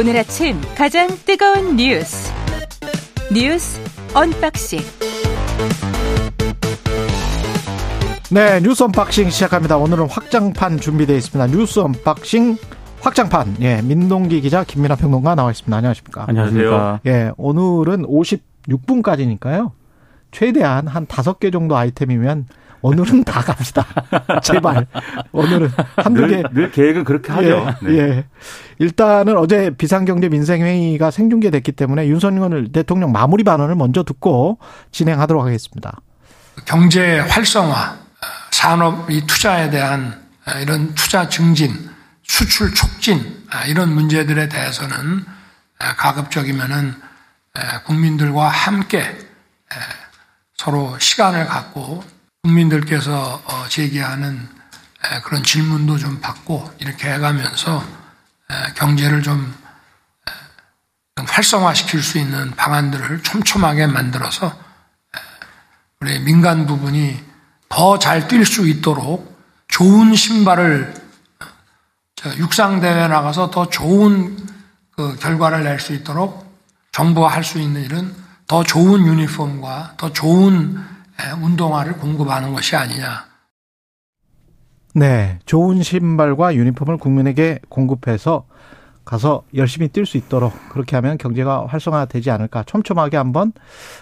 오늘 아침 가장 뜨거운 뉴스 뉴스 언박싱 네 뉴스 언박싱 시작합니다. 오늘은 확장판 준비되어 있습니다. 뉴스 언박싱 확장판 예 민동기 기자 김민아 평론가 나와 있습니다. 안녕하십니까? 안녕하세요. 예 오늘은 56분까지니까요. 최대한 한 다섯 개 정도 아이템이면 오늘은 다 갑시다. 제발. 오늘은 한두 개. 늘, 늘 계획은 그렇게 하죠. 예, 네. 예. 일단은 어제 비상경제 민생회의가 생중계됐기 때문에 윤석열 대통령 마무리 발언을 먼저 듣고 진행하도록 하겠습니다. 경제 활성화, 산업 이 투자에 대한 이런 투자 증진, 수출 촉진 이런 문제들에 대해서는 가급적이면은 국민들과 함께 서로 시간을 갖고 국민들께서 제기하는 그런 질문도 좀 받고 이렇게 해가면서 경제를 좀 활성화시킬 수 있는 방안들을 촘촘하게 만들어서 우리 민간 부분이 더 잘 뛸 수 있도록 좋은 신발을 육상 대회 나가서 더 좋은 그 결과를 낼 수 있도록 정부가 할 수 있는 일은 더 좋은 유니폼과 더 좋은 운동화를 공급하는 것이 아니냐. 네, 좋은 신발과 유니폼을 국민에게 공급해서 가서 열심히 뛸 수 있도록 그렇게 하면 경제가 활성화되지 않을까 촘촘하게 한번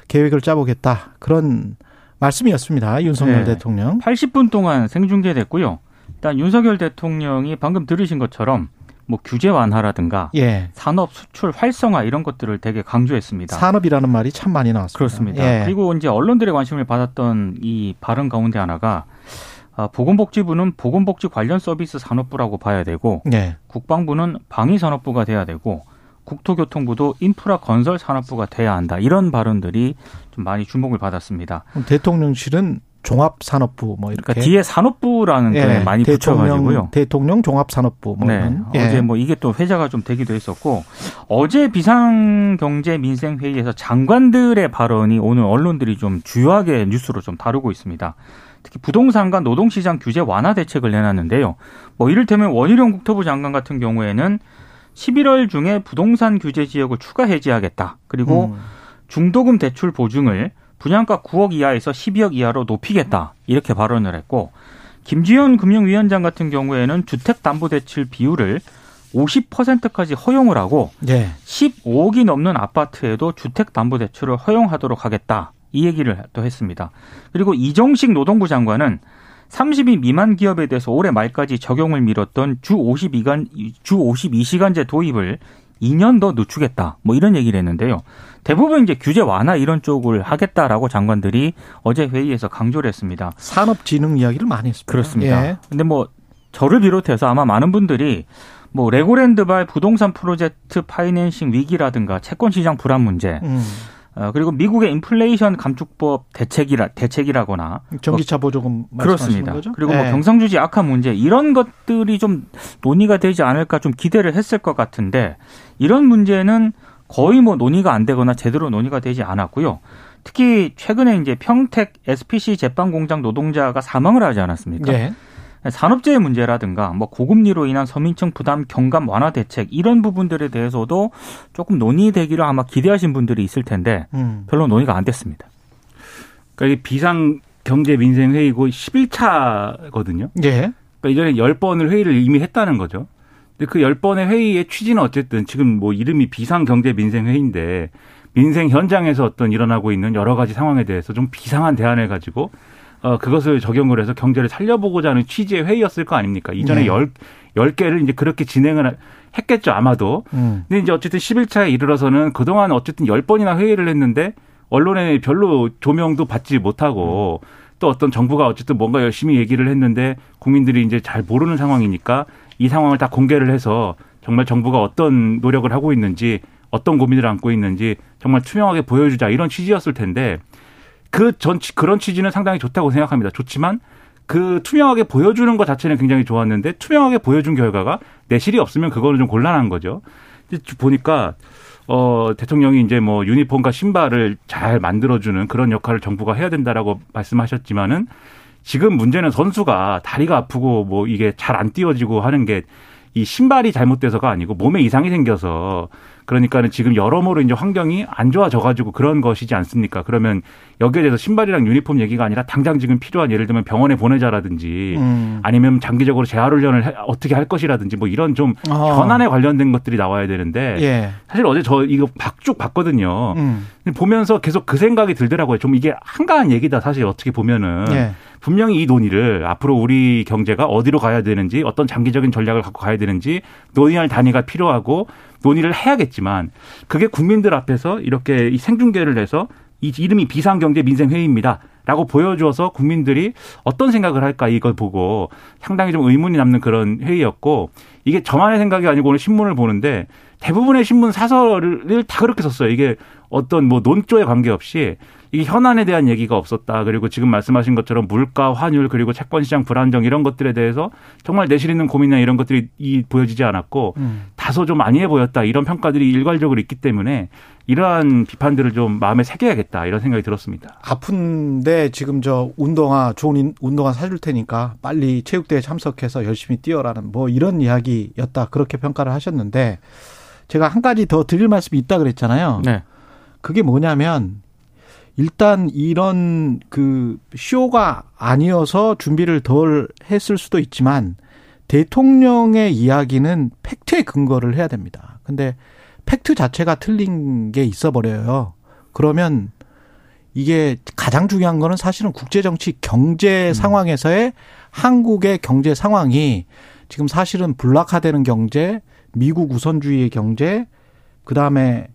계획을 짜보겠다 그런 말씀이었습니다. 윤석열 네. 대통령. 80분 동안 생중계됐고요. 일단 윤석열 대통령이 방금 들으신 것처럼 뭐 규제 완화라든가 예. 산업 수출 활성화 이런 것들을 되게 강조했습니다. 산업이라는 말이 참 많이 나왔습니다. 그렇습니다. 예. 그리고 이제 언론들의 관심을 받았던 이 발언 가운데 하나가 아, 보건복지부는 보건복지 관련 서비스 산업부라고 봐야 되고 예. 국방부는 방위산업부가 돼야 되고 국토교통부도 인프라 건설 산업부가 돼야 한다. 이런 발언들이 좀 많이 주목을 받았습니다. 대통령실은 종합산업부 뭐 이렇게 그러니까 뒤에 산업부라는 예, 게 많이 대통령, 붙여가지고요. 대통령 종합산업부 뭐 네, 예. 어제 뭐 이게 또 회자가 좀 되기도 했었고 어제 비상경제민생회의에서 장관들의 발언이 오늘 언론들이 좀 주요하게 뉴스로 좀 다루고 있습니다. 특히 부동산과 노동시장 규제 완화 대책을 내놨는데요. 뭐 이를테면 원희룡 국토부 장관 같은 경우에는 11월 중에 부동산 규제 지역을 추가 해지하겠다. 그리고 음. 중도금 대출 보증을 분양가 9억 이하에서 12억 이하로 높이겠다. 이렇게 발언을 했고 김지현 금융위원장 같은 경우에는 주택담보대출 비율을 50%까지 허용을 하고 네. 15억이 넘는 아파트에도 주택담보대출을 허용하도록 하겠다. 이 얘기를 또 했습니다. 그리고 이정식 노동부 장관은 30인 미만 기업에 대해서 올해 말까지 적용을 미뤘던 주 52간 주 52시간제 도입을 2년 더 늦추겠다. 뭐 이런 얘기를 했는데요. 대부분 이제 규제 완화 이런 쪽을 하겠다라고 장관들이 어제 회의에서 강조를 했습니다. 산업진흥 이야기를 많이 했습니다. 그렇습니다. 예. 근데 뭐 저를 비롯해서 아마 많은 분들이 뭐 레고랜드발 부동산 프로젝트 파이낸싱 위기라든가 채권 시장 불안 문제 음. 어, 그리고 미국의 인플레이션 감축법 대책이라 대책이라거나 전기차 보조금 그렇습니다. 거죠? 그리고 뭐 네. 뭐 경상주지 악화 문제 이런 것들이 좀 논의가 되지 않을까 좀 기대를 했을 것 같은데 이런 문제는 거의 뭐 논의가 안 되거나 제대로 논의가 되지 않았고요. 특히 최근에 이제 평택 SPC 제빵 공장 노동자가 사망을 하지 않았습니까? 네. 산업재해 문제라든가 뭐 고금리로 인한 서민층 부담 경감 완화 대책 이런 부분들에 대해서도 조금 논의되기를 아마 기대하신 분들이 있을 텐데 음. 별로 논의가 안 됐습니다. 그러니까 비상 경제 민생 회의고 11차거든요. 예. 그러니까 이전에 10번을 회의를 이미 했다는 거죠. 근데 그 10번의 회의의 취지는 어쨌든 지금 뭐 이름이 비상 경제 민생 회의인데 민생 현장에서 어떤 일어나고 있는 여러 가지 상황에 대해서 좀 비상한 대안을 가지고 어, 그것을 적용을 해서 경제를 살려보고자 하는 취지의 회의였을 거 아닙니까? 이전에 네. 열, 열 개를 이제 그렇게 진행을 했겠죠, 아마도. 음. 근데 이제 어쨌든 11차에 이르러서는 그동안 어쨌든 열번이나 회의를 했는데 언론에 별로 조명도 받지 못하고 음. 또 어떤 정부가 어쨌든 뭔가 열심히 얘기를 했는데 국민들이 이제 잘 모르는 상황이니까 이 상황을 다 공개를 해서 정말 정부가 어떤 노력을 하고 있는지 어떤 고민을 안고 있는지 정말 투명하게 보여주자 이런 취지였을 텐데 그 전 그런 취지는 상당히 좋다고 생각합니다. 좋지만 그 투명하게 보여주는 것 자체는 굉장히 좋았는데 투명하게 보여준 결과가 내실이 없으면 그거는 좀 곤란한 거죠. 보니까 어 대통령이 이제 뭐 유니폼과 신발을 잘 만들어주는 그런 역할을 정부가 해야 된다라고 말씀하셨지만은 지금 문제는 선수가 다리가 아프고 뭐 이게 잘 안 띄워지고 하는 게 이 신발이 잘못돼서가 아니고 몸에 이상이 생겨서 그러니까 는 지금 여러모로 이제 환경이 안 좋아져 가지고 그런 것이지 않습니까? 그러면 여기에 대해서 신발이랑 유니폼 얘기가 아니라 당장 지금 필요한 예를 들면 병원에 보내자라든지 음. 아니면 장기적으로 재활훈련을 어떻게 할 것이라든지 뭐 이런 좀 어. 현안에 관련된 것들이 나와야 되는데 예. 사실 어제 저 이거 박쭉 봤거든요. 음. 보면서 계속 그 생각이 들더라고요. 좀 이게 한가한 얘기다 사실 어떻게 보면은 예. 분명히 이 논의를 앞으로 우리 경제가 어디로 가야 되는지 어떤 장기적인 전략을 갖고 가야 되는지 논의할 단위가 필요하고 논의를 해야겠지만 그게 국민들 앞에서 이렇게 이 생중계를 해서 이 이름이 비상경제 민생회의입니다. 라고 보여줘서 국민들이 어떤 생각을 할까 이걸 보고 상당히 좀 의문이 남는 그런 회의였고 이게 저만의 생각이 아니고 오늘 신문을 보는데 대부분의 신문 사설을 다 그렇게 썼어요. 이게 어떤 뭐 논조에 관계없이 이게 현안에 대한 얘기가 없었다. 그리고 지금 말씀하신 것처럼 물가, 환율, 그리고 채권 시장 불안정 이런 것들에 대해서 정말 내실 있는 고민이나 이런 것들이 이 보여지지 않았고 음. 다소 좀 안이해 보였다. 이런 평가들이 일괄적으로 있기 때문에 이러한 비판들을 좀 마음에 새겨야겠다. 이런 생각이 들었습니다. 아픈데 지금 저 운동화 좋은 운동화 사줄 테니까 빨리 체육대회 참석해서 열심히 뛰어라는 뭐 이런 이야기였다. 그렇게 평가를 하셨는데 제가 한 가지 더 드릴 말씀이 있다 그랬잖아요. 네. 그게 뭐냐면 일단 이런 그 쇼가 아니어서 준비를 덜 했을 수도 있지만 대통령의 이야기는 팩트에 근거를 해야 됩니다. 근데 팩트 자체가 틀린 게 있어 버려요. 그러면 이게 가장 중요한 거는 사실은 국제 정치 경제 음. 상황에서의 한국의 경제 상황이 지금 사실은 블록화되는 경제, 미국 우선주의의 경제, 그다음에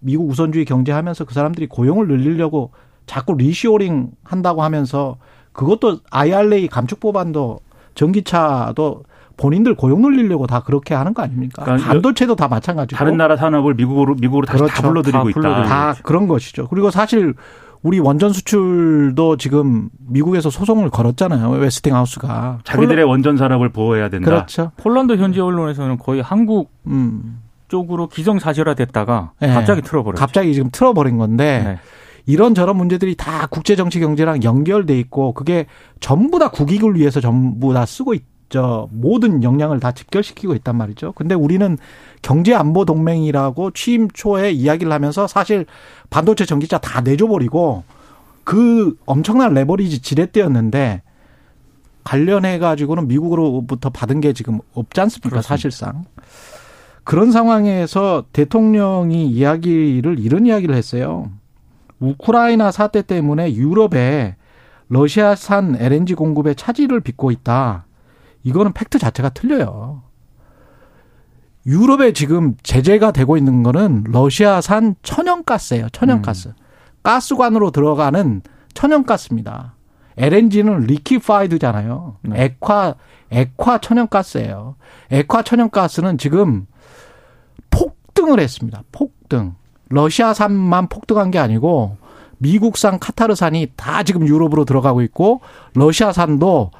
미국 우선주의 경제 하면서 그 사람들이 고용을 늘리려고 자꾸 리쇼링 한다고 하면서 그것도 IRA 감축 법안도 전기차도 본인들 고용 늘리려고 다 그렇게 하는 거 아닙니까? 그러니까 반도체도 다 마찬가지고 다른 나라 산업을 미국으로 미국으로 다시 그렇죠. 다 불러들이고 다 있다. 다 그런 것이죠. 그리고 사실 우리 원전 수출도 지금 미국에서 소송을 걸었잖아요. 웨스팅하우스가 자기들의 원전 산업을 보호해야 된다. 그렇죠. 폴란드 현지 언론에서는 거의 한국 음. 쪽으로 기정사실화됐다가 네. 갑자기 틀어버렸죠. 갑자기 지금 틀어버린 건데 네. 이런 저런 문제들이 다 국제 정치 경제랑 연결돼 있고 그게 전부 다 국익을 위해서 전부 다 쓰고 있죠. 모든 역량을 다 집결시키고 있단 말이죠. 근데 우리는 경제 안보 동맹이라고 취임 초에 이야기를 하면서 사실 반도체 전기차 다 내줘버리고 그 엄청난 레버리지 지렛대였는데 관련해 가지고는 미국으로부터 받은 게 지금 없지 않습니까? 그렇습니다. 사실상. 그런 상황에서 대통령이 이야기를 이런 이야기를 했어요. 우크라이나 사태 때문에 유럽에 러시아산 LNG 공급에 차질을 빚고 있다. 이거는 팩트 자체가 틀려요. 유럽에 지금 제재가 되고 있는 거는 러시아산 천연가스예요. 천연가스. 음. 가스관으로 들어가는 천연가스입니다. LNG는 리퀴파이드잖아요. 네. 액화 액화 천연가스예요. 액화 천연가스는 지금 폭등을 했습니다. 폭등. 러시아산만 폭등한 게 아니고 미국산 카타르산이 다 지금 유럽으로 들어가고 있고 러시아산도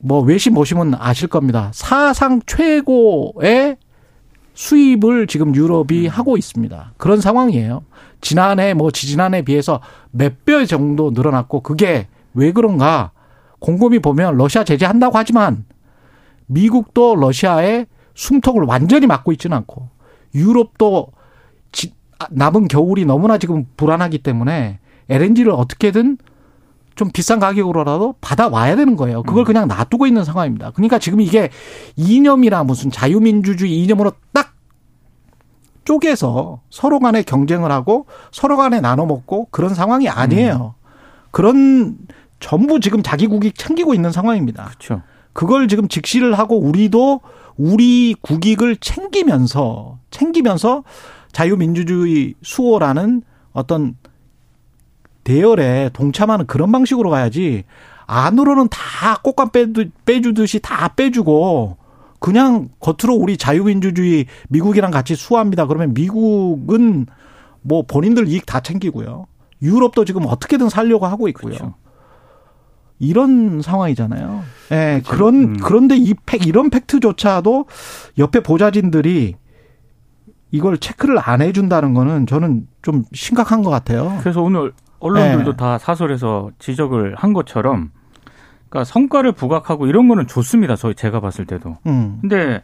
뭐 외신 보시면 아실 겁니다. 사상 최고의 수입을 지금 유럽이 음. 하고 있습니다. 그런 상황이에요. 지난해 뭐 지지난해에 비해서 몇 배 정도 늘어났고 그게 왜 그런가? 곰곰이 보면 러시아 제재한다고 하지만 미국도 러시아의 숨통을 완전히 막고 있지는 않고 유럽도 남은 겨울이 너무나 지금 불안하기 때문에 LNG를 어떻게든 좀 비싼 가격으로라도 받아와야 되는 거예요. 그걸 음. 그냥 놔두고 있는 상황입니다. 그러니까 지금 이게 이념이나 무슨 자유민주주의 이념으로 딱 쪼개서 서로 간에 경쟁을 하고 서로 간에 나눠 먹고 그런 상황이 아니에요. 음. 그런 전부 지금 자기 국익 챙기고 있는 상황입니다. 그렇죠. 그걸 지금 직시를 하고 우리도 우리 국익을 챙기면서 챙기면서 자유민주주의 수호라는 어떤 대열에 동참하는 그런 방식으로 가야지 안으로는 다 꽃감 빼주듯이 다 빼주고 그냥 겉으로 우리 자유민주주의 미국이랑 같이 수호합니다. 그러면 미국은 뭐 본인들 이익 다 챙기고요. 유럽도 지금 어떻게든 살려고 하고 있고요. 그렇죠. 이런 상황이잖아요. 예, 네, 그런 음. 그런데 이 팩 이런 팩트조차도 옆에 보좌진들이 이걸 체크를 안 해준다는 거는 저는 좀 심각한 것 같아요. 그래서 오늘 언론들도 네. 다 사설에서 지적을 한 것처럼 그러니까 성과를 부각하고 이런 거는 좋습니다. 저희 제가 봤을 때도. 음. 근데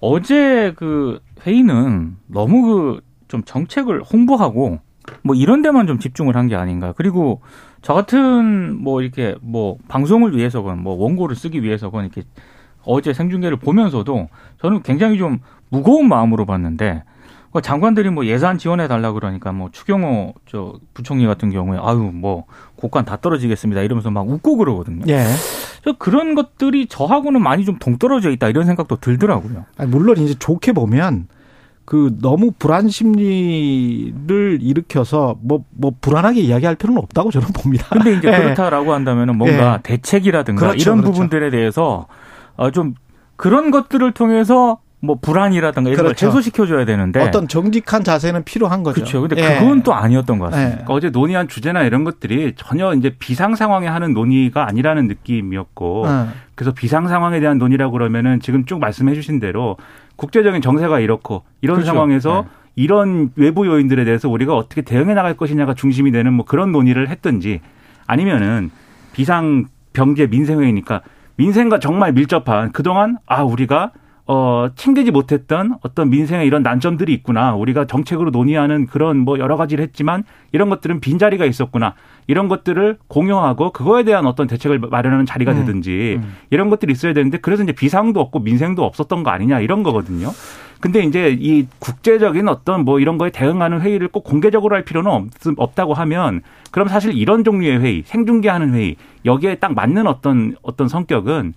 어제 그 회의는 너무 그 좀 정책을 홍보하고 뭐 이런 데만 좀 집중을 한 게 아닌가. 그리고 저 같은 뭐 이렇게 뭐 방송을 위해서건 뭐 원고를 쓰기 위해서건 이렇게 어제 생중계를 보면서도 저는 굉장히 좀 무거운 마음으로 봤는데 뭐 장관들이 뭐 예산 지원해 달라 그러니까 뭐 추경호 저 부총리 같은 경우에 아유 뭐 곡간 다 떨어지겠습니다 이러면서 막 웃고 그러거든요. 예. 저 그런 것들이 저하고는 많이 좀 동떨어져 있다 이런 생각도 들더라고요. 아니, 물론 이제 좋게 보면 그 너무 불안 심리를 일으켜서 뭐뭐 뭐 불안하게 이야기할 필요는 없다고 저는 봅니다. 근데 이제 예. 그렇다라고 한다면은 뭔가 예. 대책이라든가 그렇죠, 이런 그렇죠. 부분들에 대해서 어좀 그런 것들을 통해서 뭐 불안이라든가 이런 그렇죠. 걸 해소시켜줘야 되는데 어떤 정직한 자세는 필요한 거죠. 그렇죠. 근데 예. 그건 또 아니었던 것 같습니다. 예. 그러니까 어제 논의한 주제나 이런 것들이 전혀 이제 비상 상황에 하는 논의가 아니라는 느낌이었고 예. 그래서 비상 상황에 대한 논의라고 그러면은 지금 쭉 말씀해 주신 대로 국제적인 정세가 이렇고 이런 그렇죠. 상황에서 예. 이런 외부 요인들에 대해서 우리가 어떻게 대응해 나갈 것이냐가 중심이 되는 뭐 그런 논의를 했든지 아니면은 비상 병제 민생 회의니까 민생과 정말 밀접한 그동안 아 우리가 어, 챙기지 못했던 어떤 민생의 이런 난점들이 있구나. 우리가 정책으로 논의하는 그런 뭐 여러 가지를 했지만 이런 것들은 빈자리가 있었구나. 이런 것들을 공유하고 그거에 대한 어떤 대책을 마련하는 자리가 음. 되든지 음, 음. 이런 것들이 있어야 되는데 그래서 이제 비상도 없고 민생도 없었던 거 아니냐 이런 거거든요. 근데 이제 이 국제적인 어떤 뭐 이런 거에 대응하는 회의를 꼭 공개적으로 할 필요는 없, 없다고 하면 그럼 사실 이런 종류의 회의, 생중계하는 회의 여기에 딱 맞는 어떤 어떤 성격은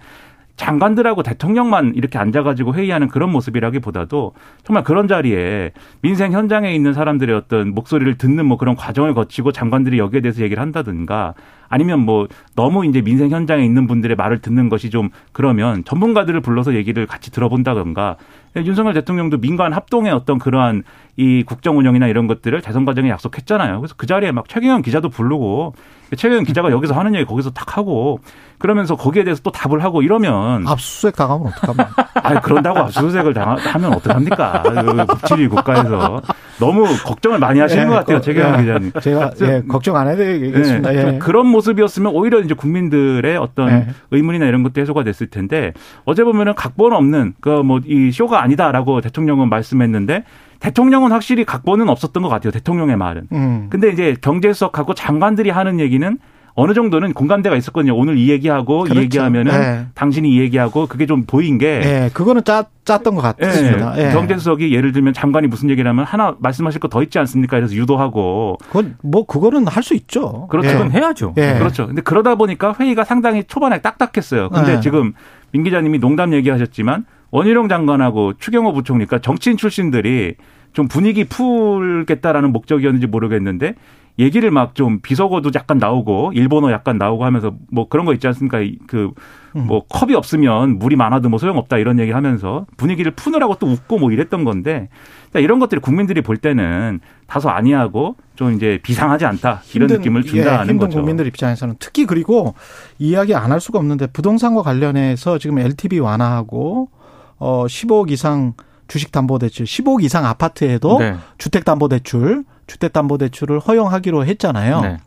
장관들하고 대통령만 이렇게 앉아가지고 회의하는 그런 모습이라기보다도 정말 그런 자리에 민생 현장에 있는 사람들의 어떤 목소리를 듣는 뭐 그런 과정을 거치고 장관들이 여기에 대해서 얘기를 한다든가 아니면 뭐 너무 이제 민생 현장에 있는 분들의 말을 듣는 것이 좀 그러면 전문가들을 불러서 얘기를 같이 들어본다든가 윤석열 대통령도 민관 합동의 어떤 그러한 이 국정 운영이나 이런 것들을 대선 과정에 약속했잖아요. 그래서 그 자리에 막 최경영 기자도 부르고 최경영 기자가 여기서 하는 얘기 거기서 딱 하고 그러면서 거기에 대해서 또 답을 하고 이러면 압수수색 당하면 어떡합니까? 아니 그런다고 압수수색을 당하면 어떡합니까? 법치주의 국가에서 너무 걱정을 많이 하시는 예, 것 같아요, 최경영 예, 기자님. 제가 예, 걱정 안 해도 얘기했습니다. 예, 그런 모습 이었으면 오히려 이제 국민들의 어떤 예. 의문이나 이런 것도 해소가 됐을 텐데 어제 보면은 각본 없는 그 뭐 이 쇼가 아니다라고 대통령은 말씀했는데 대통령은 확실히 각본은 없었던 것 같아요. 대통령의 말은. 음. 근데 이제 경제수석하고 장관들이 하는 얘기는 어느 정도는 공감대가 있었거든요. 오늘 이 얘기하고 그렇죠. 이 얘기하면은 네. 당신이 이 얘기하고 그게 좀 보인 게. 네, 그거는 짜, 짰던 것 같습니다. 네. 네. 경제수석이 예를 들면 장관이 무슨 얘기를 하면 하나 말씀하실 거 더 있지 않습니까? 그래서 유도하고. 그건 뭐 그거는 할 수 있죠. 그렇죠. 예. 그건 해야죠. 예. 그렇죠. 근데 그러다 보니까 회의가 상당히 초반에 딱딱했어요. 근데 네. 지금 민 기자님이 농담 얘기하셨지만 원희룡 장관하고 추경호 부총리, 그러니까 정치인 출신들이 좀 분위기 풀겠다라는 목적이었는지 모르겠는데 얘기를 막 좀 비속어도 약간 나오고 일본어 약간 나오고 하면서 뭐 그런 거 있지 않습니까? 그뭐 음. 컵이 없으면 물이 많아도 뭐 소용없다 이런 얘기 하면서 분위기를 푸느라고 또 웃고 뭐 이랬던 건데 이런 것들이 국민들이 볼 때는 다소 아니하고 좀 이제 비상하지 않다 이런 힘든, 느낌을 준다는 예, 힘든 거죠. 국민들 입장에서는 특히 그리고 이야기 안 할 수가 없는데 부동산과 관련해서 지금 LTV 완화하고 어 15억 이상 주식담보대출, 15억 이상 아파트에도 네. 주택담보대출, 주택담보대출을 허용하기로 했잖아요. 네.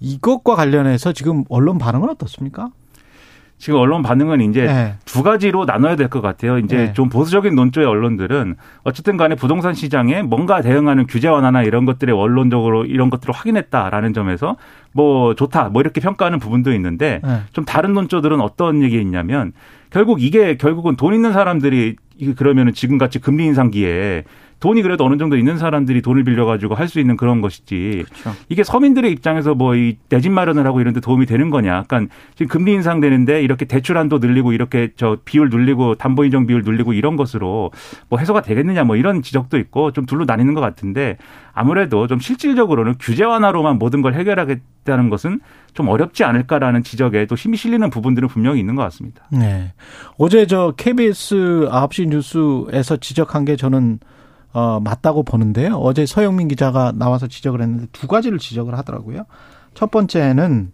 이것과 관련해서 지금 언론 반응은 어떻습니까? 지금 언론 반응은 이제 네. 두 가지로 나눠야 될 것 같아요. 이제 네. 좀 보수적인 논조의 언론들은 어쨌든 간에 부동산 시장에 뭔가 대응하는 규제 완화나 이런 것들에 원론적으로 이런 것들을 확인했다라는 점에서 뭐 좋다 뭐 이렇게 평가하는 부분도 있는데 네. 좀 다른 논조들은 어떤 얘기 있냐면 결국 이게 결국은 돈 있는 사람들이 그러면은 지금같이 금리 인상기에 돈이 그래도 어느 정도 있는 사람들이 돈을 빌려가지고 할 수 있는 그런 것이지. 그렇죠. 이게 서민들의 입장에서 뭐 이 내 집 마련을 하고 이런 데 도움이 되는 거냐. 약간 지금 금리 인상되는데 이렇게 대출 한도 늘리고 이렇게 저 비율 늘리고 담보 인정 비율 늘리고 이런 것으로 뭐 해소가 되겠느냐 뭐 이런 지적도 있고 좀 둘로 나뉘는 것 같은데 아무래도 좀 실질적으로는 규제 완화로만 모든 걸 해결하겠다는 것은 좀 어렵지 않을까라는 지적에 또 힘이 실리는 부분들은 분명히 있는 것 같습니다. 네. 어제 저 KBS 9시 뉴스에서 지적한 게 저는 어, 맞다고 보는데요. 어제 서영민 기자가 나와서 지적을 했는데 두 가지를 지적을 하더라고요. 첫 번째는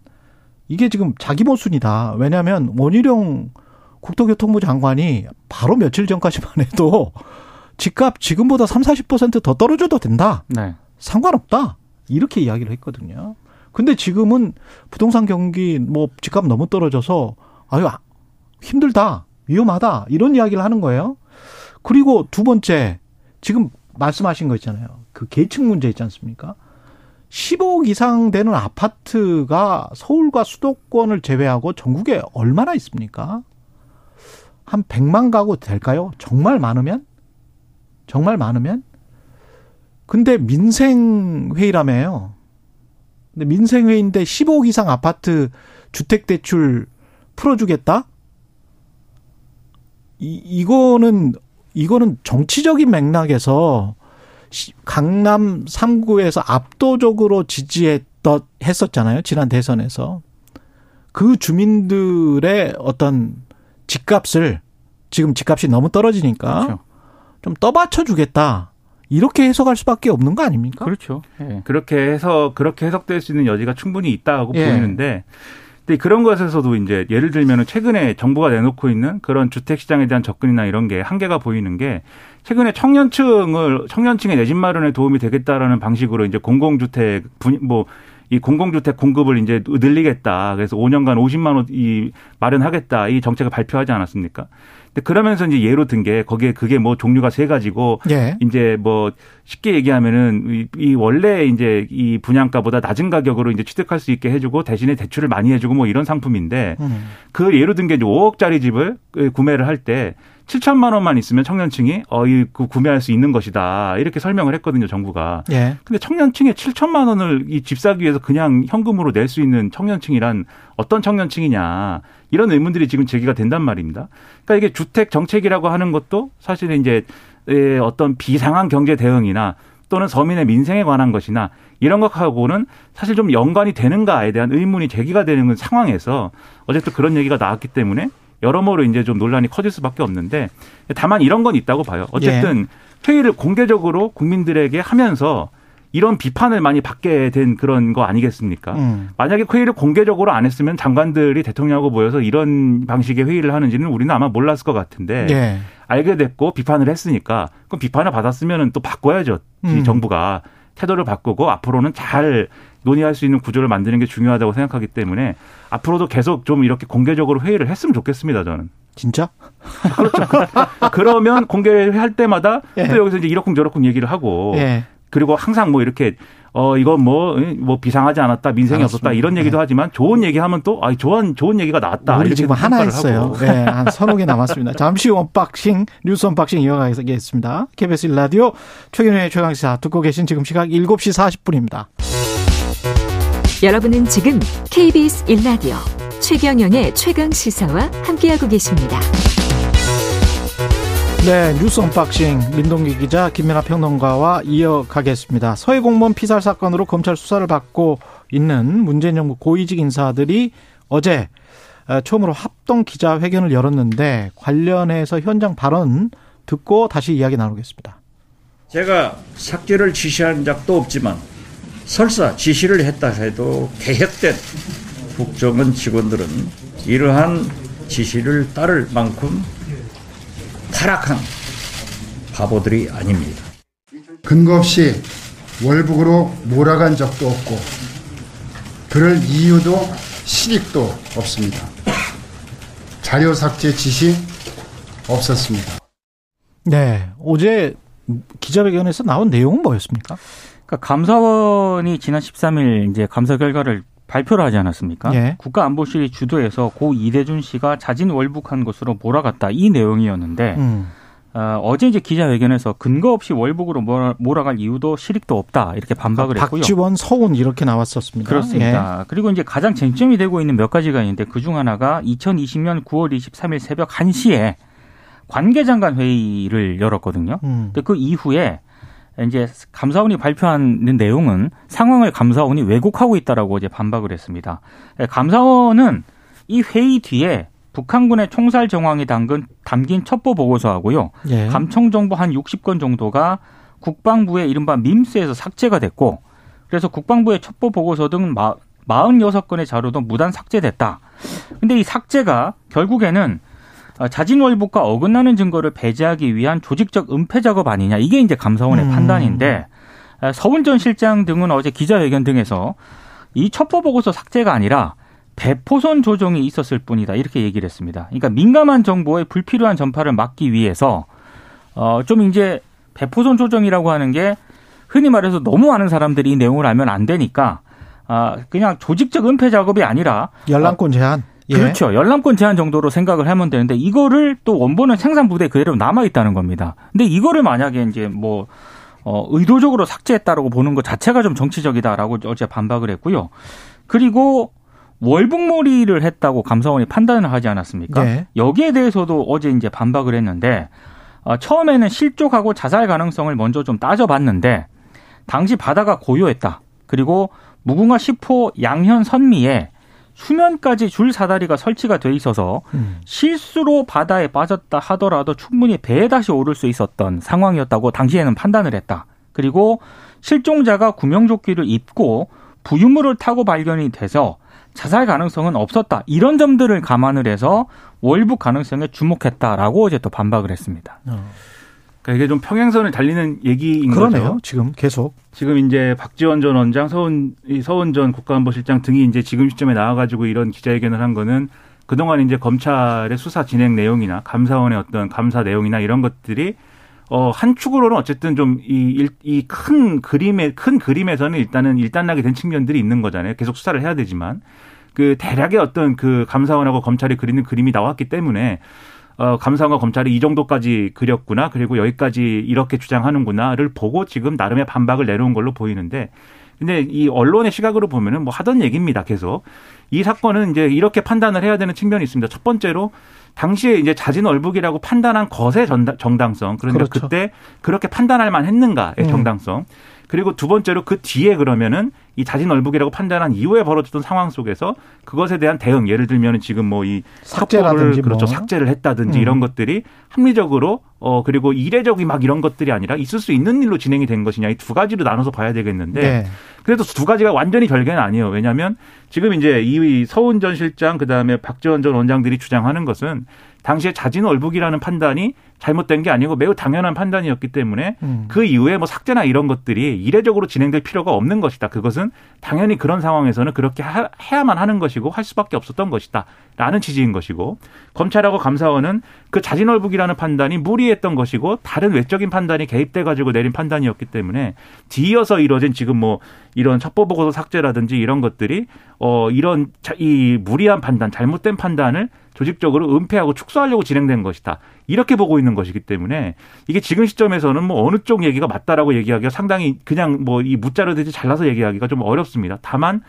이게 지금 자기 모순이다. 왜냐하면 원희룡 국토교통부 장관이 바로 며칠 전까지만 해도 집값 지금보다 3, 40%더 떨어져도 된다. 네. 상관없다. 이렇게 이야기를 했거든요. 근데 지금은 부동산 경기 뭐 집값 너무 떨어져서 아유 힘들다 위험하다 이런 이야기를 하는 거예요. 그리고 두 번째 지금 말씀하신 거 있잖아요. 그 계층 문제 있지 않습니까? 10억 이상 되는 아파트가 서울과 수도권을 제외하고 전국에 얼마나 있습니까? 한 100만 가구 될까요? 정말 많으면? 정말 많으면? 근데 민생회의라며요. 근데 민생회의인데 15억 이상 아파트 주택대출 풀어주겠다? 이, 이거는, 이거는 정치적인 맥락에서 강남 3구에서 압도적으로 지지했던, 했었잖아요. 지난 대선에서. 그 주민들의 어떤 집값을 지금 집값이 너무 떨어지니까 그렇죠. 좀 떠받쳐 주겠다. 이렇게 해석할 수밖에 없는 거 아닙니까? 그렇죠. 예. 그렇게 해서 그렇게 해석될 수 있는 여지가 충분히 있다고 예. 보이는데 근데 그런 것에서도 이제 예를 들면은 최근에 정부가 내놓고 있는 그런 주택 시장에 대한 접근이나 이런 게 한계가 보이는 게 최근에 청년층을 청년층의 내 집 마련에 도움이 되겠다라는 방식으로 이제 공공주택 뭐 이 공공주택 공급을 이제 늘리겠다. 그래서 5년간 50만 원 이 마련하겠다. 이 정책을 발표하지 않았습니까? 근데 그러면서 이제 예로 든 게 거기에 그게 뭐 종류가 세 가지고 예. 이제 뭐 쉽게 얘기하면은 이, 이 원래 이제 이 분양가보다 낮은 가격으로 이제 취득할 수 있게 해주고 대신에 대출을 많이 해주고 뭐 이런 상품인데 음. 그 예로 든 게 이제 5억짜리 집을 구매를 할때 7천만 원만 있으면 청년층이 어이 그 구매할 수 있는 것이다 이렇게 설명을 했거든요 정부가. 예. 근데 청년층에 7천만 원을 이 집 사기 위해서 그냥 현금으로 낼 수 있는 청년층이란 어떤 청년층이냐 이런 의문들이 지금 제기가 된단 말입니다. 그러니까 이게 주택 정책이라고 하는 것도 사실은 이제 어떤 비상한 경제 대응이나 또는 서민의 민생에 관한 것이나 이런 것하고는 사실 좀 연관이 되는가에 대한 의문이 제기가 되는 상황에서 어쨌든 그런 얘기가 나왔기 때문에 여러모로 이제 좀 논란이 커질 수밖에 없는데 다만 이런 건 있다고 봐요. 어쨌든 예. 회의를 공개적으로 국민들에게 하면서 이런 비판을 많이 받게 된 그런 거 아니겠습니까? 음. 만약에 회의를 공개적으로 안 했으면 장관들이 대통령하고 모여서 이런 방식의 회의를 하는지는 우리는 아마 몰랐을 것 같은데 예. 알게 됐고 비판을 했으니까 그럼 비판을 받았으면은 또 바꿔야죠. 음. 정부가 태도를 바꾸고 앞으로는 잘 논의할 수 있는 구조를 만드는 게 중요하다고 생각하기 때문에 앞으로도 계속 좀 이렇게 공개적으로 회의를 했으면 좋겠습니다. 저는. 진짜? 그렇죠. 그러면 공개할 때마다 예. 또 여기서 이제 이러쿵저러쿵 얘기를 하고 예. 그리고 항상 뭐 이렇게 어 이건 뭐뭐 뭐 비상하지 않았다 민생이 알았습니다. 없었다 이런 얘기도 네. 하지만 좋은 얘기하면 또아 좋은 좋은 얘기가 나왔다. 우리 지금 하나 했어요. 네, 한 서너 개 남았습니다. 잠시 언박싱 뉴스 언박싱 이어가겠습니다. KBS 라디오 최경영의 최강시사 듣고 계신 지금 시각 7시 40분입니다. 여러분은 지금 KBS 1라디오 최경영의 최강 시사와 함께하고 계십니다. 네, 뉴스 언박싱 민동기 기자 김민아 평론가와 이어가겠습니다. 서해 공무원 피살 사건으로 검찰 수사를 받고 있는 문재인 정부 고위직 인사들이 어제 어, 처음으로 합동 기자회견을 열었는데 관련해서 현장 발언 듣고 다시 이야기 나누겠습니다. 제가 삭제를 지시한 적도 없지만 설사 지시를 했다 해도 개혁된 국정원 직원들은 이러한 지시를 따를 만큼 타락한 바보들이 아닙니다. 근거 없이 월북으로 몰아간 적도 없고 그럴 이유도 실익도 없습니다. 자료 삭제 지시 없었습니다. 네, 어제 기자회견에서 나온 내용은 뭐였습니까? 그러니까 감사원이 지난 13일 이제 감사 결과를 발표를 하지 않았습니까? 예. 국가안보실이 주도해서 고 이대준 씨가 자진 월북한 것으로 몰아갔다 이 내용이었는데 음. 어, 제 이제 기자회견에서 근거 없이 월북으로 몰아, 갈 이유도 실익도 없다 이렇게 반박을 그 했고요. 박지원, 서훈 이렇게 나왔었습니다. 그렇습니다. 예. 그리고 이제 가장 쟁점이 되고 있는 몇 가지가 있는데 그 중 하나가 2020년 9월 23일 새벽 1시에 관계장관 회의를 열었거든요. 음. 근데 그 이후에 이제 감사원이 발표하는 내용은 상황을 감사원이 왜곡하고 있다라고 이제 반박을 했습니다. 예, 감사원은 이 회의 뒤에 북한군의 총살 정황이 담긴, 담긴 첩보 보고서하고요. 예. 감청 정보 한 60건 정도가 국방부의 이른바 밈스에서 삭제가 됐고 그래서 국방부의 첩보 보고서 등 46건의 자료도 무단 삭제됐다. 근데 이 삭제가 결국에는 어, 자진 월북과 어긋나는 증거를 배제하기 위한 조직적 은폐 작업 아니냐 이게 이제 감사원의 음. 판단인데 어, 서훈 전 실장 등은 어제 기자회견 등에서 이 첩보 보고서 삭제가 아니라 대포선 조정이 있었을 뿐이다 이렇게 얘기를 했습니다. 그러니까 민감한 정보의 불필요한 전파를 막기 위해서 어좀 이제 대포선 조정이라고 하는 게 흔히 말해서 너무 많은 사람들이 이 내용을 알면 안 되니까 아 그냥 조직적 은폐 작업이 아니라 열람권 제한. 예. 그렇죠. 열람권 제한 정도로 생각을 하면 되는데 이거를 또 원본은 생산 부대 그대로 남아 있다는 겁니다. 근데 이거를 만약에 이제 뭐 어, 의도적으로 삭제했다라고 보는 것 자체가 좀 정치적이다라고 어제 반박을 했고요. 그리고 월북몰이를 했다고 감사원이 판단을 하지 않았습니까? 네. 여기에 대해서도 어제 이제 반박을 했는데 어, 처음에는 실족하고 자살 가능성을 먼저 좀 따져봤는데 당시 바다가 고요했다. 그리고 무궁화 10호 양현 선미에 수면까지 줄 사다리가 설치가 돼 있어서 음. 실수로 바다에 빠졌다 하더라도 충분히 배에 다시 오를 수 있었던 상황이었다고 당시에는 판단을 했다. 그리고 실종자가 구명조끼를 입고 부유물을 타고 발견이 돼서 자살 가능성은 없었다. 이런 점들을 감안을 해서 월북 가능성에 주목했다라고 어제 또 반박을 했습니다. 어. 그러니까 이게 좀 평행선을 달리는 얘기인 그러네요, 거죠. 지금 계속. 지금 이제 박지원 전 원장, 서훈 서훈 전 국가안보실장 등이 이제 지금 시점에 나와가지고 이런 기자회견을 한 거는 그동안 이제 검찰의 수사 진행 내용이나 감사원의 어떤 감사 내용이나 이런 것들이 어, 한 축으로는 어쨌든 좀 이 이 큰 그림의 큰 그림에서는 일단은 일단나게 된 측면들이 있는 거잖아요. 계속 수사를 해야 되지만 그 대략의 어떤 그 감사원하고 검찰이 그리는 그림이 나왔기 때문에 어, 감사원과 검찰이 이 정도까지 그렸구나. 그리고 여기까지 이렇게 주장하는구나를 보고 지금 나름의 반박을 내놓은 걸로 보이는데 근데 이 언론의 시각으로 보면은 뭐 하던 얘기입니다. 계속. 이 사건은 이제 이렇게 판단을 해야 되는 측면이 있습니다. 첫 번째로 당시에 이제 자진 얼북이라고 판단한 것의 정당성. 그런데 그렇죠. 그때 그렇게 판단할 만 했는가의 음. 정당성. 그리고 두 번째로 그 뒤에 그러면은 이 자진 얼북이라고 판단한 이후에 벌어졌던 상황 속에서 그것에 대한 대응 예를 들면 지금 뭐 이 삭제라든지 그렇죠 뭐. 삭제를 했다든지 음. 이런 것들이 합리적으로 어 그리고 이례적이 막 이런 것들이 아니라 있을 수 있는 일로 진행이 된 것이냐 이 두 가지로 나눠서 봐야 되겠는데 네. 그래도 두 가지가 완전히 별개는 아니에요 왜냐하면 지금 이제 이 서훈 전 실장 그다음에 박지원 전 원장들이 주장하는 것은 당시에 자진 얼북이라는 판단이 잘못된 게 아니고 매우 당연한 판단이었기 때문에 음. 그 이후에 뭐 삭제나 이런 것들이 이례적으로 진행될 필요가 없는 것이다. 그것은 당연히 그런 상황에서는 그렇게 하, 해야만 하는 것이고 할 수밖에 없었던 것이다. 라는 취지인 것이고 검찰하고 감사원은 그 자진얼북이라는 판단이 무리했던 것이고 다른 외적인 판단이 개입돼 가지고 내린 판단이었기 때문에 뒤이어서 이뤄진 지금 뭐 이런 첩보 보고서 삭제라든지 이런 것들이 어 이런 이 무리한 판단, 잘못된 판단을 조직적으로 은폐하고 축소하려고 진행된 것이다. 이렇게 보고 있는 것이기 때문에 이게 지금 시점에서는 뭐 어느 쪽 얘기가 맞다라고 얘기하기가 상당히 그냥 뭐 이 무자로 되지 잘라서 얘기하기가 좀 어렵습니다. 다만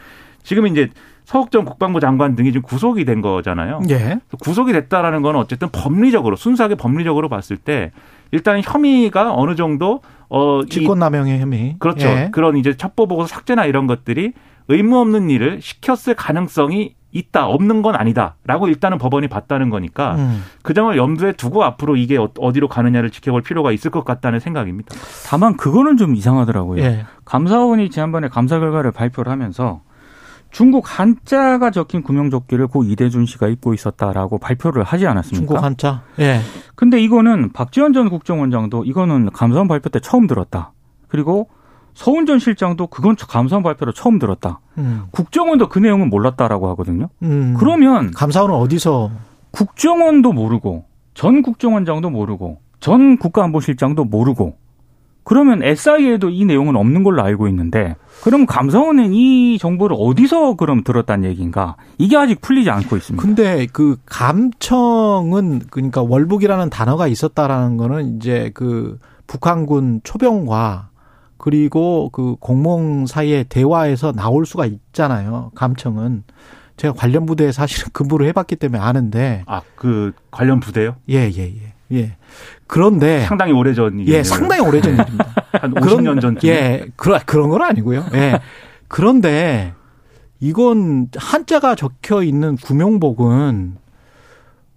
지금 이제 서욱전 국방부 장관 등이 지금 구속이 된 거잖아요. 예. 구속이 됐다라는 건 어쨌든 법리적으로 순수하게 법리적으로 봤을 때 일단 혐의가 어느 정도 어 직권남용의 혐의 그렇죠. 예. 그런 이제 첩보 보고서 삭제나 이런 것들이 의무 없는 일을 시켰을 가능성이 있다 없는 건 아니다라고 일단은 법원이 봤다는 거니까 음. 그 점을 염두에 두고 앞으로 이게 어, 어디로 가느냐를 지켜볼 필요가 있을 것 같다는 생각입니다. 다만 그거는 좀 이상하더라고요. 예. 감사원이 지난번에 감사 결과를 발표를 하면서 중국 한자가 적힌 구명조끼를 고 이대준 씨가 입고 있었다라고 발표를 하지 않았습니까? 중국 한자. 예. 근데 이거는 박지원 전 국정원장도 이거는 감사원 발표 때 처음 들었다. 그리고 서훈 전 실장도 그건 감사원 발표로 처음 들었다. 음. 국정원도 그 내용은 몰랐다라고 하거든요. 음. 그러면 감사원은 어디서 국정원도 모르고 전 국정원장도 모르고 전 국가안보실장도 모르고 그러면 SI에도 이 내용은 없는 걸로 알고 있는데 그럼 감사원은 이 정보를 어디서 그럼 들었다는 얘기인가? 이게 아직 풀리지 않고 있습니다. 근데 그 감청은 그러니까 월북이라는 단어가 있었다라는 거는 이제 그 북한군 초병과 그리고 그 공무원 사이의 대화에서 나올 수가 있잖아요. 감청은. 제가 관련 부대에 사실은 근무를 해봤기 때문에 아는데. 아, 그 관련 부대요? 예, 예, 예. 예. 그런데 상당히 오래전 예, 상당히 오래전 일입니다. 한 50년 전쯤. 예, 그런 그런 건 아니고요. 예. 그런데 이건 한자가 적혀 있는 구명복은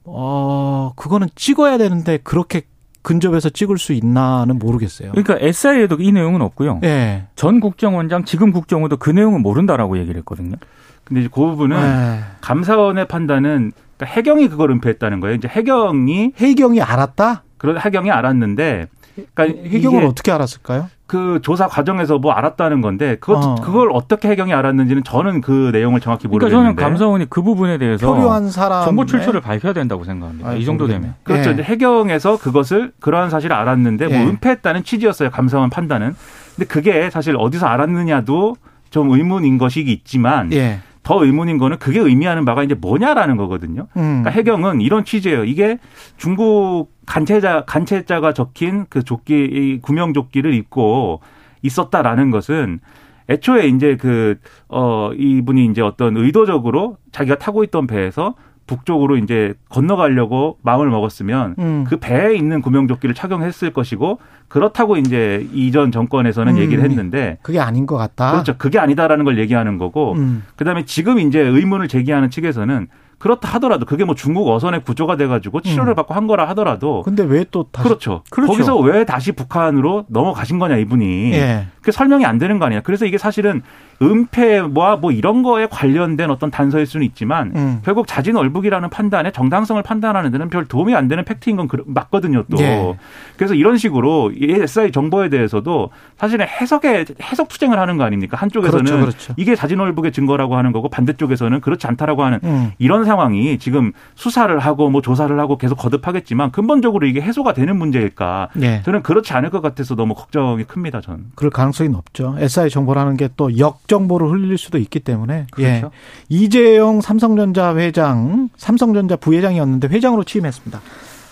어, 그거는 찍어야 되는데 그렇게 근접해서 찍을 수 있나는 모르겠어요. 그러니까 SI에도 이 내용은 없고요. 예. 전 국정원장, 지금 국정원도 그 내용은 모른다라고 얘기를 했거든요. 근데 이제 그 부분은 예. 감사원의 판단은 그러니까 해경이 그걸 은폐했다는 거예요. 이제 해경이 해경이 알았다? 그런 해경이 알았는데 그러니까 해경은 어떻게 알았을까요? 그 조사 과정에서 뭐 알았다는 건데 그것 어. 그걸 어떻게 해경이 알았는지는 저는 그 내용을 정확히 모르겠는데. 그러니까 저는 감사원이 그 부분에 대해서 표류한 사람 정보 출처를 밝혀야 된다고 생각합니다. 아이, 이 정도 되면. 그렇죠. 네. 해경에서 그것을 그러한 사실을 알았는데 뭐 네. 은폐했다는 취지였어요. 감사원 판단은. 근데 그게 사실 어디서 알았느냐도 좀 의문인 것이 있지만 네. 더 의문인 거는 그게 의미하는 바가 이제 뭐냐라는 거거든요. 음. 그러니까 해경은 이런 취지예요. 이게 중국 간체자 간체자가 적힌 그 조끼 구명 조끼를 입고 있었다라는 것은 애초에 이제 그 어 이분이 이제 어떤 의도적으로 자기가 타고 있던 배에서 북쪽으로 이제 건너가려고 마음을 먹었으면 음. 그 배에 있는 구명조끼를 착용했을 것이고 그렇다고 이제 이전 정권에서는 음. 얘기를 했는데 그게 아닌 것 같다. 그렇죠. 그게 아니다라는 걸 얘기하는 거고 음. 그다음에 지금 이제 의문을 제기하는 측에서는 그렇다 하더라도 그게 뭐 중국 어선의 구조가 돼가지고 치료를 음. 받고 한 거라 하더라도 근데 왜 또 다시 그렇죠. 그렇죠. 거기서 왜 다시 북한으로 넘어가신 거냐 이분이 예. 그게 설명이 안 되는 거 아니야. 그래서 이게 사실은 은폐와 뭐 이런 거에 관련된 어떤 단서일 수는 있지만 음. 결국 자진 얼북이라는 판단에 정당성을 판단하는 데는 별 도움이 안 되는 팩트인 건 맞거든요 또. 예. 그래서 이런 식으로 이 SI 정보에 대해서도 사실은 해석에 해석 투쟁을 하는 거 아닙니까? 한쪽에서는 그렇죠, 그렇죠. 이게 자진 얼북의 증거라고 하는 거고 반대쪽에서는 그렇지 않다라고 하는 음. 이런 상황이 지금 수사를 하고 뭐 조사를 하고 계속 거듭하겠지만 근본적으로 이게 해소가 되는 문제일까? 예. 저는 그렇지 않을 것 같아서 너무 걱정이 큽니다. 저는. 그럴 가능성이 높죠. SI 정보라는 게 또 역 정보를 흘릴 수도 있기 때문에 그렇죠. 예. 이재용 삼성전자 회장, 삼성전자 부회장이었는데 회장으로 취임했습니다.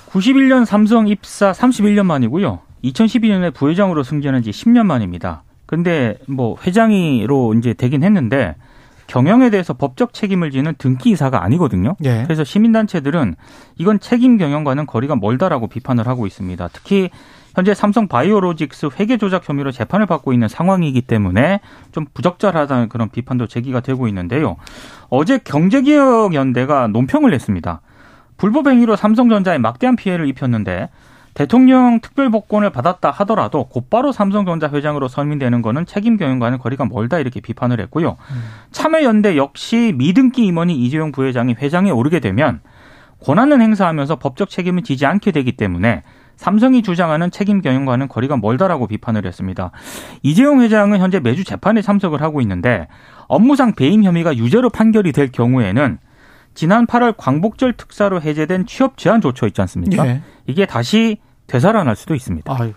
91년 삼성 입사 31년 만이고요. 2012년에 부회장으로 승진한 지 10년 만입니다. 근데 뭐 회장으로 이제 되긴 했는데 경영에 대해서 법적 책임을 지는 등기 이사가 아니거든요. 예. 그래서 시민단체들은 이건 책임 경영과는 거리가 멀다라고 비판을 하고 있습니다. 특히 현재 삼성 바이오로직스 회계 조작 혐의로 재판을 받고 있는 상황이기 때문에 좀 부적절하다는 그런 비판도 제기가 되고 있는데요. 어제 경제기억연대가 논평을 냈습니다. 불법 행위로 삼성전자에 막대한 피해를 입혔는데 대통령 특별복권을 받았다 하더라도 곧바로 삼성전자 회장으로 선임되는 것은 책임 경영과는 거리가 멀다 이렇게 비판을 했고요. 음. 참여연대 역시 미등기 임원이 이재용 부회장이 회장에 오르게 되면 권한을 행사하면서 법적 책임을 지지 않게 되기 때문에 삼성이 주장하는 책임 경영과는 거리가 멀다라고 비판을 했습니다. 이재용 회장은 현재 매주 재판에 참석을 하고 있는데 업무상 배임 혐의가 유죄로 판결이 될 경우에는 지난 8월 광복절 특사로 해제된 취업 제한 조처 있지 않습니까? 네. 이게 다시 되살아날 수도 있습니다. 아유.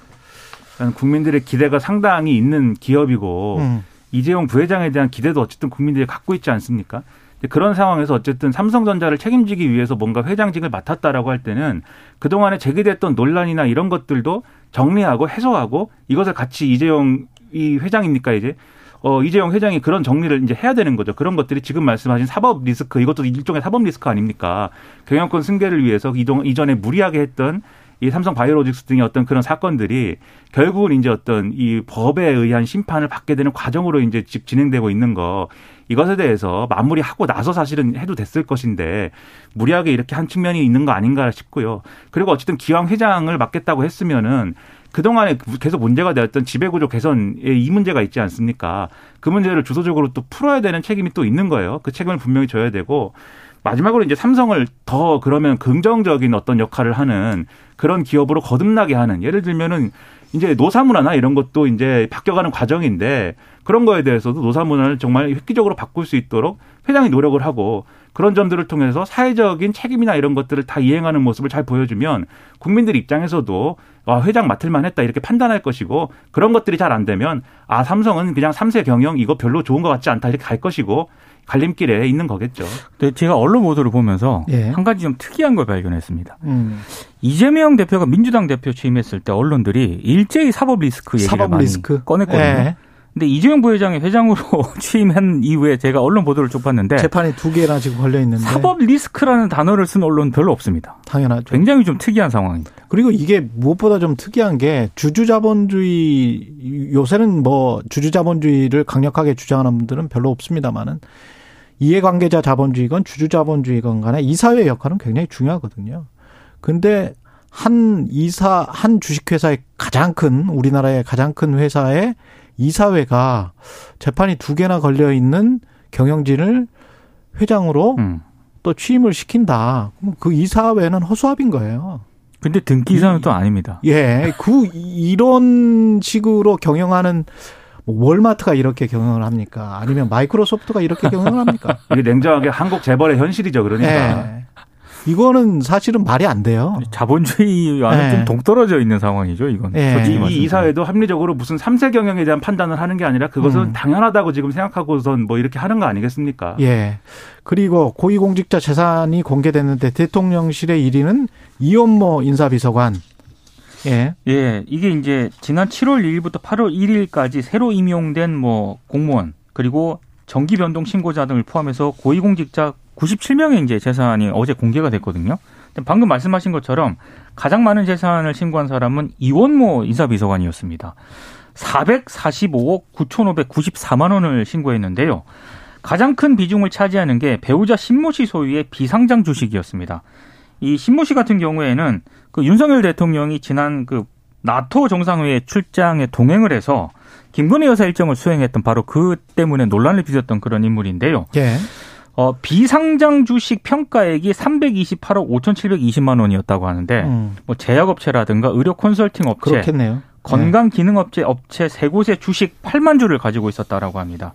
국민들의 기대가 상당히 있는 기업이고 음. 이재용 부회장에 대한 기대도 어쨌든 국민들이 갖고 있지 않습니까? 그런 상황에서 어쨌든 삼성전자를 책임지기 위해서 뭔가 회장직을 맡았다라고 할 때는 그동안에 제기됐던 논란이나 이런 것들도 정리하고 해소하고 이것을 같이 이재용 이 회장입니까 이제 어, 이재용 회장이 그런 정리를 이제 해야 되는 거죠. 그런 것들이 지금 말씀하신 사법 리스크, 이것도 일종의 사법 리스크 아닙니까? 경영권 승계를 위해서 이동, 이전에 무리하게 했던 이 삼성 바이오로직스 등의 어떤 그런 사건들이 결국은 이제 어떤 이 법에 의한 심판을 받게 되는 과정으로 이제 진행되고 있는 거 이것에 대해서 마무리하고 나서 사실은 해도 됐을 것인데 무리하게 이렇게 한 측면이 있는 거 아닌가 싶고요. 그리고 어쨌든 기왕 회장을 맡겠다고 했으면은 그동안에 계속 문제가 되었던 지배구조 개선에 이 문제가 있지 않습니까? 그 문제를 주도적으로 또 풀어야 되는 책임이 또 있는 거예요. 그 책임을 분명히 져야 되고 마지막으로 이제 삼성을 더 그러면 긍정적인 어떤 역할을 하는 그런 기업으로 거듭나게 하는. 예를 들면은 이제 노사문화나 이런 것도 이제 바뀌어가는 과정인데 그런 거에 대해서도 노사문화를 정말 획기적으로 바꿀 수 있도록 회장이 노력을 하고 그런 점들을 통해서 사회적인 책임이나 이런 것들을 다 이행하는 모습을 잘 보여주면 국민들 입장에서도 아, 회장 맡을만 했다 이렇게 판단할 것이고 그런 것들이 잘 안 되면 아 삼성은 그냥 삼세 경영 이거 별로 좋은 것 같지 않다 이렇게 갈 것이고 갈림길에 있는 거겠죠. 네, 제가 언론 보도를 보면서 예. 한 가지 좀 특이한 걸 발견했습니다. 음. 이재명 대표가 민주당 대표 취임했을 때 언론들이 일제히 사법 리스크 얘기를 사법 많이 리스크? 꺼냈거든요. 예. 근데 이재용 부회장이 회장으로 취임한 이후에 제가 언론 보도를 쭉 봤는데 재판이 두 개나 지금 걸려 있는데 사법 리스크라는 단어를 쓴 언론 별로 없습니다. 당연하죠. 굉장히 좀 특이한 상황입니다. 그리고 이게 무엇보다 좀 특이한 게 주주자본주의 요새는 뭐 주주자본주의를 강력하게 주장하는 분들은 별로 없습니다만은 이해관계자 자본주의건 주주 자본주의건 간에 이사회 역할은 굉장히 중요하거든요. 근데 한 이사, 한 주식회사의 가장 큰, 우리나라의 가장 큰 회사의 이사회가 재판이 두 개나 걸려 있는 경영진을 회장으로 음. 또 취임을 시킨다. 그럼 그 이사회는 허수아비인 거예요. 근데 등기사는 또 아닙니다. 예, 그 이런 식으로 경영하는 뭐 월마트가 이렇게 경영을 합니까? 아니면 마이크로소프트가 이렇게 경영을 합니까? 이게 냉정하게 한국 재벌의 현실이죠, 그러니까. 예. 이거는 사실은 말이 안 돼요. 자본주의와는 네. 좀 동떨어져 있는 상황이죠, 이건. 네. 이, 이 사회도 합리적으로 무슨 3세 경영에 대한 판단을 하는 게 아니라 그것은 음. 당연하다고 지금 생각하고선 뭐 이렇게 하는 거 아니겠습니까? 예. 그리고 고위공직자 재산이 공개됐는데 대통령실의 1위는 이원모 인사비서관. 예. 예. 이게 이제 지난 7월 1일부터 8월 1일까지 새로 임용된 뭐 공무원 그리고 정기 변동 신고자 등을 포함해서 고위공직자 97명의 이제 재산이 어제 공개가 됐거든요. 방금 말씀하신 것처럼 가장 많은 재산을 신고한 사람은 이원모 인사비서관이었습니다. 445억 9,594만 원을 신고했는데요. 가장 큰 비중을 차지하는 게 배우자 신모 씨 소유의 비상장 주식이었습니다. 이 신모 씨 같은 경우에는 그 윤석열 대통령이 지난 그 나토 정상회의 출장에 동행을 해서 김건희 여사 일정을 수행했던 바로 그 때문에 논란을 빚었던 그런 인물인데요. 예. 어, 비상장 주식 평가액이 328억 5,720만 원이었다고 하는데 음. 뭐 제약업체라든가 의료 컨설팅 업체, 그렇겠네요. 건강 기능 업체 업체 세 곳의 주식 8만 주를 가지고 있었다라고 합니다.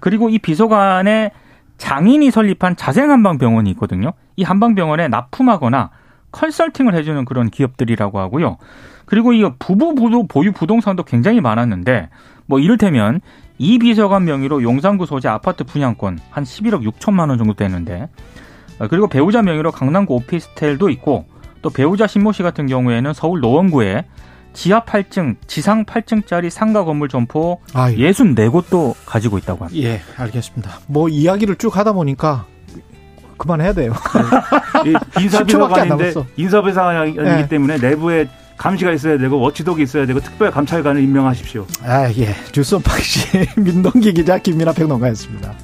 그리고 이 비서관의 장인이 설립한 자생한방병원이 있거든요. 이 한방병원에 납품하거나 컨설팅을 해주는 그런 기업들이라고 하고요. 그리고 이 부부 보유 부동산도 굉장히 많았는데 뭐 이를테면 이 비서관 명의로 용산구 소재 아파트 분양권 한 11억 6천만 원 정도 되는데 어, 그리고 배우자 명의로 강남구 오피스텔도 있고 또 배우자 신모 씨 같은 경우에는 서울 노원구에 지하 8층, 지상 8층짜리 상가 건물 점포 아, 64곳도 가지고 있다고 합니다. 예, 알겠습니다. 뭐 이야기를 쭉 하다 보니까 그만해야 돼요. 인사비서관인데 인사비서관이기 네. 때문에 내부에 감시가 있어야 되고 워치독이 있어야 되고 특별 감찰관을 임명하십시오. 아 예, 뉴스 언박시 민동기 기자 김민아 평론가였습니다.